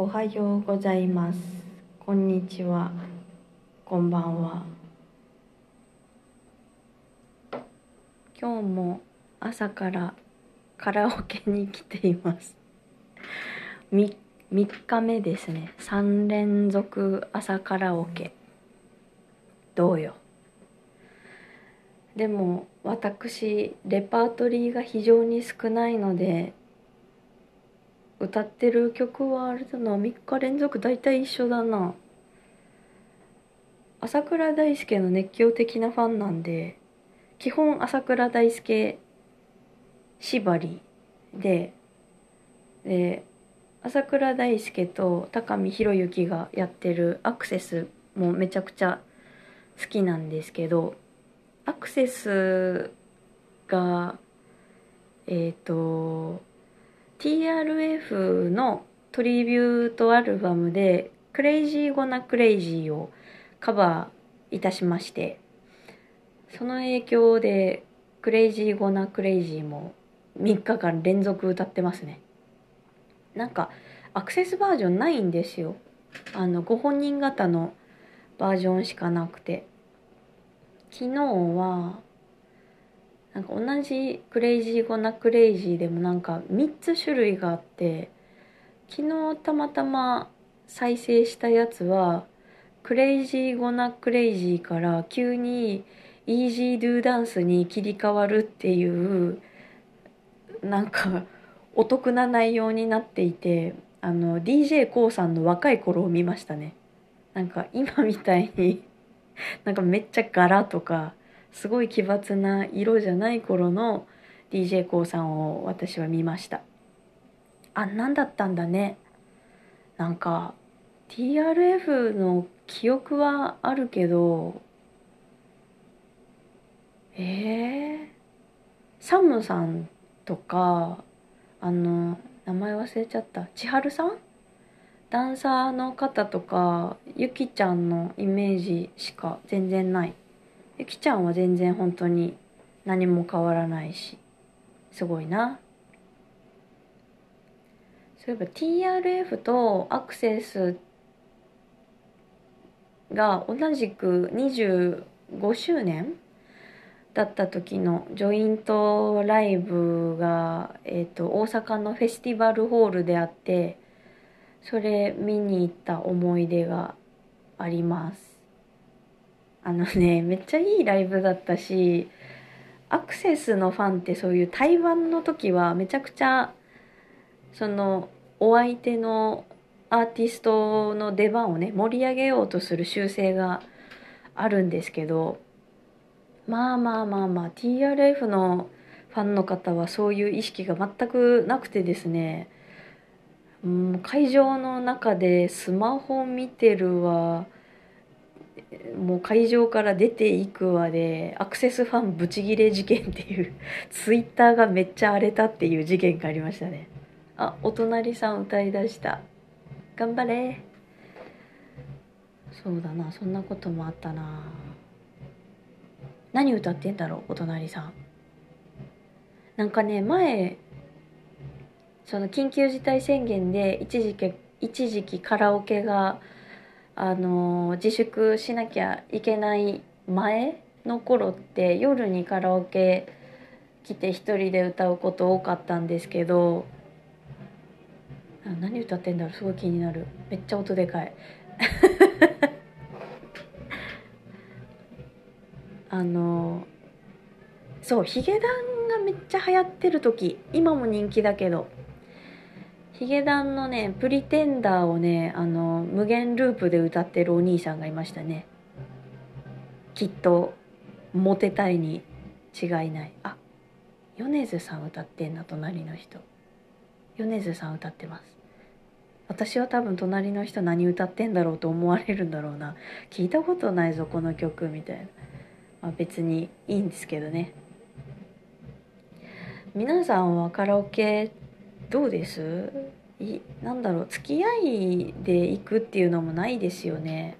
おはようございます。こんにちは。こんばんは。今日も朝からカラオケに来ています。み3日目ですね。3連続朝カラオケ。どうよ。でも私レパートリーが非常に少ないので歌ってる曲はあれだな。3日連続大体一緒だな。朝倉大輔の熱狂的なファンなんで基本朝倉大輔縛りでで朝倉大輔と高見博之がやってるアクセスもめちゃくちゃ好きなんですけどアクセスがえっ、と TRF のトリビュートアルバムで「クレイジー・ゴナ・クレイジー」をカバーいたしましてその影響で「 CRAZY GONNA CRAZY」も3日間連続歌ってますね。なんかアクセスバージョンないんですよ。あのご本人型のバージョンしかなくて。昨日はなんか同じ CRAZY GONNA CRAZY でもなんか3つ種類があって昨日たまたま再生したやつは CRAZY GONNA CRAZY から急に EZ DO DANCE に切り替わるっていうなんかお得な内容になっていてあの d j k o さんの若い頃を見ましたね。なんか今みたいになんかめっちゃ柄とかすごい奇抜な色じゃない頃の d j k o o さんを私は見ました。あんなんだったんだね。なんか TRF の記憶はあるけどえー、サムさんとかあの名前忘れちゃった。千春さん？ダンサーの方とかゆきちゃんのイメージしか全然ない。ゆきちゃんは全然本当に何も変わらないしすごいな。そういえば TRF とアクセスが同じく25周年だった時のジョイントライブが、えーと、大阪のフェスティバルホールであってそれ見に行った思い出があります。あのね めっちゃいいライブだったしアクセスのファンってそういう対バンの時はめちゃくちゃそのお相手のアーティストの出番をね盛り上げようとする習性があるんですけどまあまあまあまあ TRF のファンの方はそういう意識が全くなくてですねうん会場の中でスマホ見てるわ。もう会場から出ていくわでアクセスファンブチギレ事件っていうツイッターがめっちゃ荒れたっていう事件がありましたね。あお隣さん歌いだした。頑張れ。そうだなそんなこともあったな。何歌ってんだろうお隣さん。なんかね前その緊急事態宣言で一時期一時期カラオケがあの自粛しなきゃいけない前の頃って夜にカラオケ来て一人で歌うこと多かったんですけど何歌ってんだろう？すごい気になる。めっちゃ音でかい。あのそうヒゲダンがめっちゃ流行ってる時今も人気だけどヒゲダンのね「プリテンダー」をねあの無限ループで歌ってるお兄さんがいましたね。きっとモテたいに違いない。あ米津さん歌ってんな隣の人。米津さん歌ってます。私は多分隣の人何歌ってんだろうと思われるんだろうな。聞いたことないぞこの曲みたいな、まあ、別にいいんですけどね。皆さんはカラオケどうです？いなんだろう？付き合いで行くっていうのもないですよね。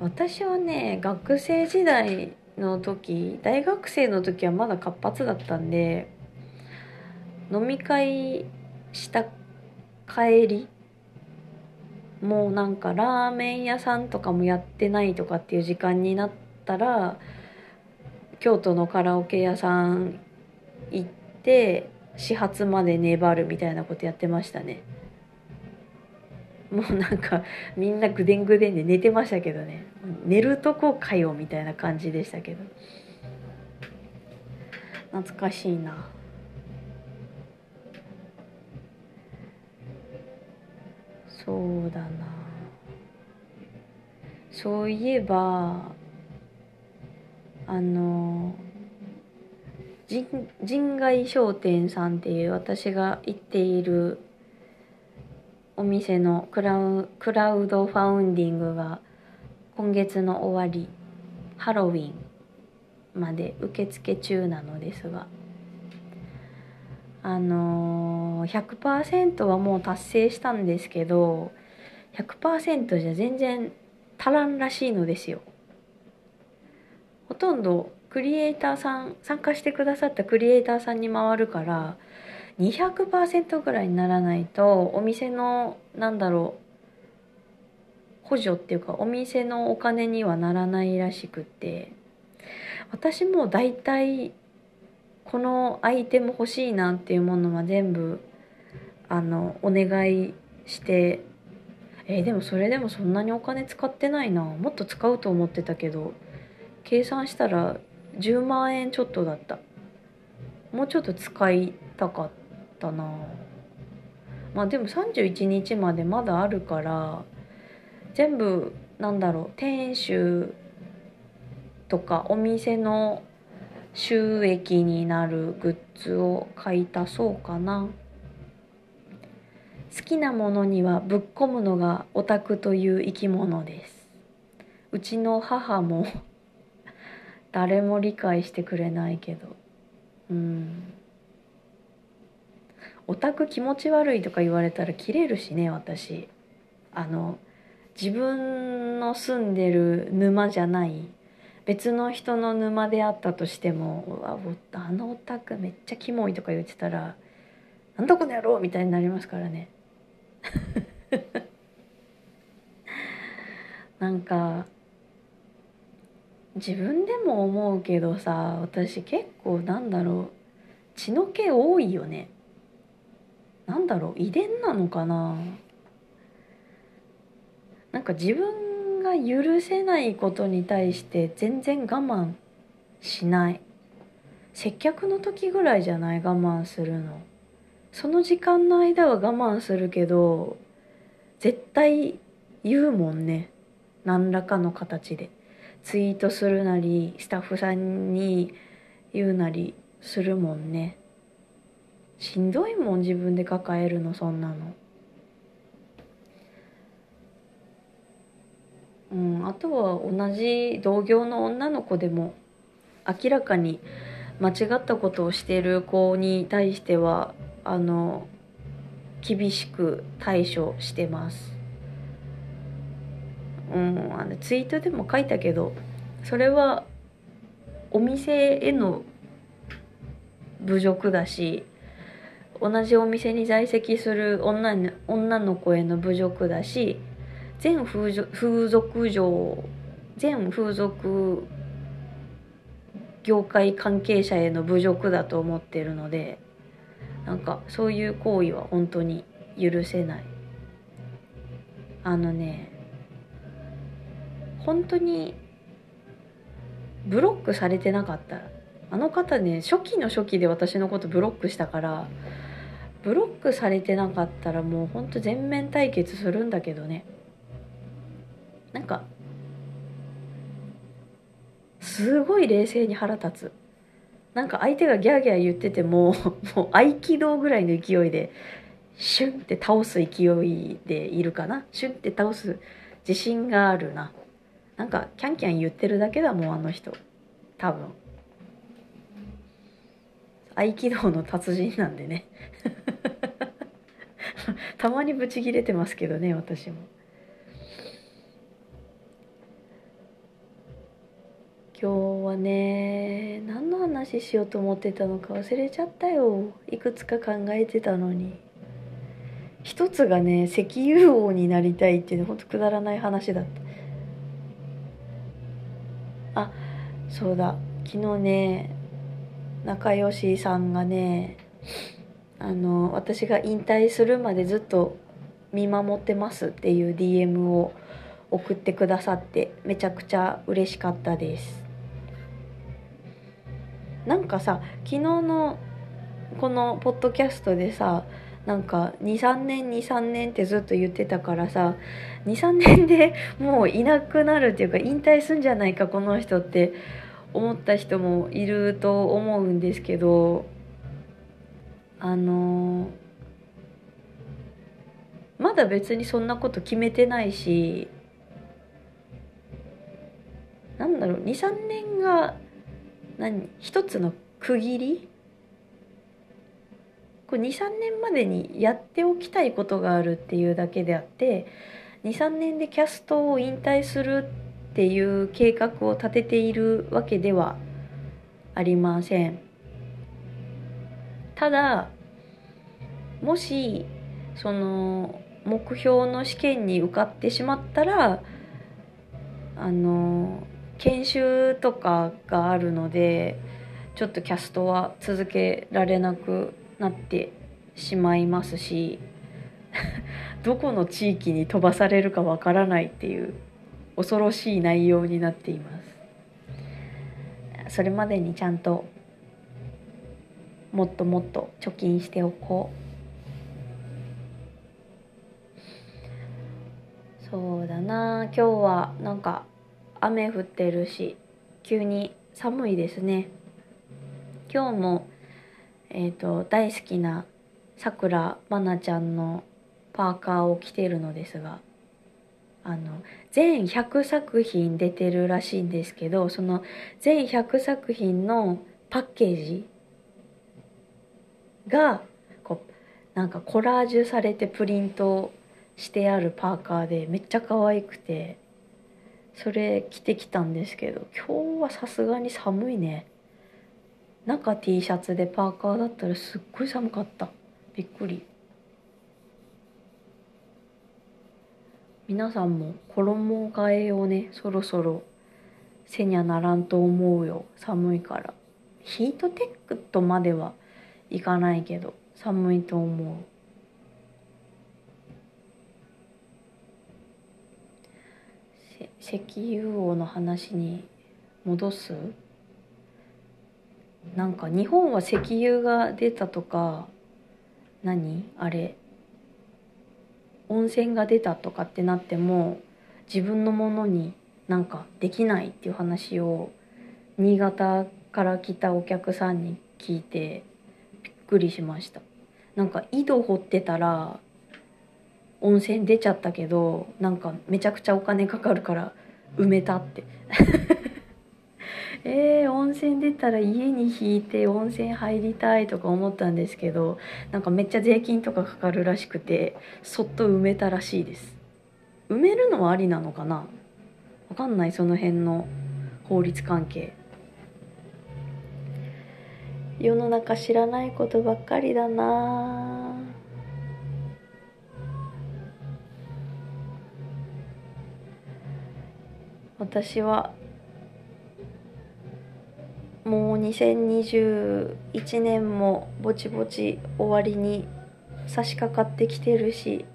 私はね学生時代の時大学生の時はまだ活発だったんで飲み会した帰りもうなんかラーメン屋さんとかもやってないとかっていう時間になったら京都のカラオケ屋さん行って始発まで粘るみたいなことやってましたね。もうなんかみんなぐでんぐでんで寝てましたけどね。寝るとこかよみたいな感じでしたけど。懐かしいな。そうだな。そういえばあの人外商店さんっていう私が行っているお店のクラウクラウドファウンディングが今月の終わりハロウィンまで受付中なのですがあのー、100%はもう達成したんですけど100%じゃ全然足らんらしいのですよ。ほとんどクリエイターさん参加してくださったクリエイターさんに回るから200%ぐらいにならないとお店のなんだろう補助っていうかお店のお金にはならないらしくて私も大体このアイテム欲しいなっていうものは全部あのお願いしてえー、でもそれでもそんなにお金使ってないな。もっと使うと思ってたけど計算したら10万円ちょっとだった。もうちょっと使いたかったな。まあでも31日までまだあるから全部なんだろう店主とかお店の収益になるグッズを買い足そうかな。好きなものにはぶっ込むのがオタクという生き物です。うちの母も誰も理解してくれないけどうんオタク気持ち悪いとか言われたら切れるしね私あの自分の住んでる沼じゃない別の人の沼であったとしても「うわあのオタクめっちゃキモい」とか言ってたら「なんだこの野郎!」みたいになりますからね。なんか自分でも思うけどさ私結構なんだろう血の気多いよね。なんだろう遺伝なのかな。なんか自分が許せないことに対して全然我慢しない。接客の時ぐらいじゃない？我慢するの。その時間の間は我慢するけど絶対言うもんね。何らかの形で。ツイートするなりスタッフさんに言うなりするもんねしんどいもん自分で抱えるのそんなのうんあとは同じ同業の女の子でも明らかに間違ったことをしている子に対してはあの厳しく対処してます。うん、あのツイートでも書いたけどそれはお店への侮辱だし同じお店に在籍する女女の子への侮辱だし全風俗嬢全風俗業界関係者への侮辱だと思ってるのでなんかそういう行為は本当に許せない。あのね本当にブロックされてなかった。らあの方ね初期の初期で私のことブロックしたからブロックされてなかったらもうほんと全面対決するんだけどね。なんかすごい冷静に腹立つ。なんか相手がギャーギャー言ってても もう合気道ぐらいの勢いでシュンって倒す勢いでいるかな。シュンって倒す自信があるな。なんかキャンキャン言ってるだけだもんあの人。多分。合気道の達人なんでね。たまにブチギレてますけどね私も。今日はね何の話しようと思ってたのか忘れちゃったよ。いくつか考えてたのに。一つがね石油王になりたいっていうのほんとくだらない話だったあそうだ。昨日ね仲良しさんがねあの私が引退するまでずっと見守ってますっていう DM を送ってくださってめちゃくちゃ嬉しかったです。なんかさ昨日のこのポッドキャストでさなんか23年23年ってずっと言ってたからさ23年で もういなくなるっていうか引退すんじゃないかこの人って思った人もいると思うんですけどあの、まだ別にそんなこと決めてないしなんだろう23年が何一つの区切り23年までにやっておきたいことがあるっていうだけであって23年でキャストを引退するっていう計画を立てているわけではありません。ただもしその目標の試験に受かってしまったらあの研修とかがあるのでちょっとキャストは続けられなくなってしまいますし どこの地域に飛ばされるかわからないっていう恐ろしい内容になっています。それまでにちゃんともっともっと貯金しておこう。そうだな。今日はなんか雨降ってるし急に寒いですね。今日もえっ、ー、と大好きなさくらまなちゃんのパーカーを着てるのですがあの全100作品出てるらしいんですけどその全100作品のパッケージがこうなんかコラージュされてプリントしてあるパーカーでめっちゃ可愛くてそれ着てきたんですけど今日はさすがに寒いね。中 T シャツでパーカーだったらすっごい寒かった。びっくり。皆さんも衣替えをねそろそろせにゃならんと思うよ。寒いから。ヒートテックとまではいかないけど寒いと思う。石油王の話に戻す？なんか日本は石油が出たとか何？あれ。温泉が出たとかってなっても自分のものになんかできないっていう話を新潟から来たお客さんに聞いてびっくりしました。なんか井戸掘ってたら温泉出ちゃったけどなんかめちゃくちゃお金かかるから埋めたって。えー、温泉出たら家に引いて温泉入りたいとか思ったんですけどなんかめっちゃ税金とかかかるらしくてそっと埋めたらしいです。埋めるのはありなのかな？わかんないその辺の法律関係。世の中知らないことばっかりだな。私はもう2021年もぼちぼち終わりに差し掛かってきてるし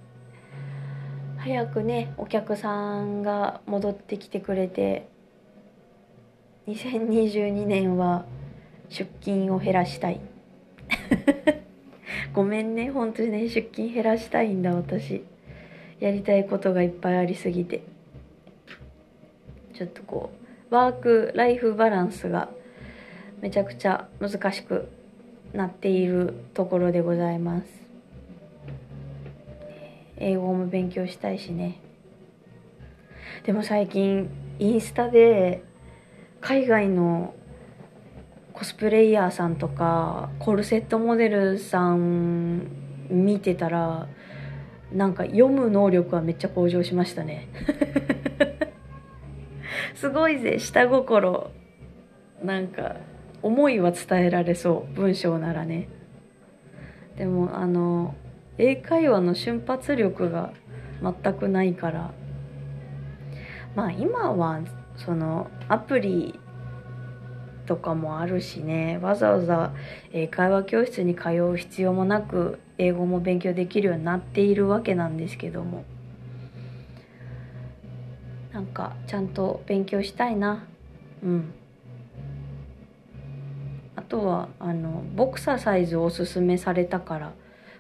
早くねお客さんが戻ってきてくれて2022年は出勤を減らしたい。ごめんね本当にね出勤減らしたいんだ私。やりたいことがいっぱいありすぎて。ちょっとこうワークライフバランスがめちゃくちゃ難しくなっているところでございます。英語も勉強したいしね。でも最近インスタで海外のコスプレイヤーさんとかコルセットモデルさん見てたらなんか読む能力はめっちゃ向上しましたね。すごいぜ下心。なんか思いは伝えられそう文章ならね。でもあの英会話の瞬発力が全くないから。まあ今はそのアプリとかもあるしね。わざわざ英会話教室に通う必要もなく英語も勉強できるようになっているわけなんですけども。なんかちゃんと勉強したいな。うん。とはあのボクササイズをおすすめされたから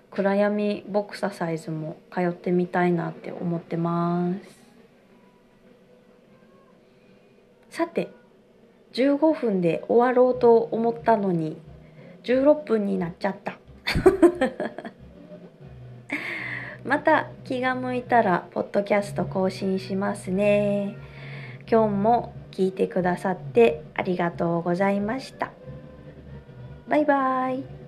暗闇ボクササイズも通ってみたいなって思ってます。さて15分で終わろうと思ったのに16分になっちゃった。また気が向いたらポッドキャスト更新しますね。今日も聞いてくださってありがとうございました。バイバイ。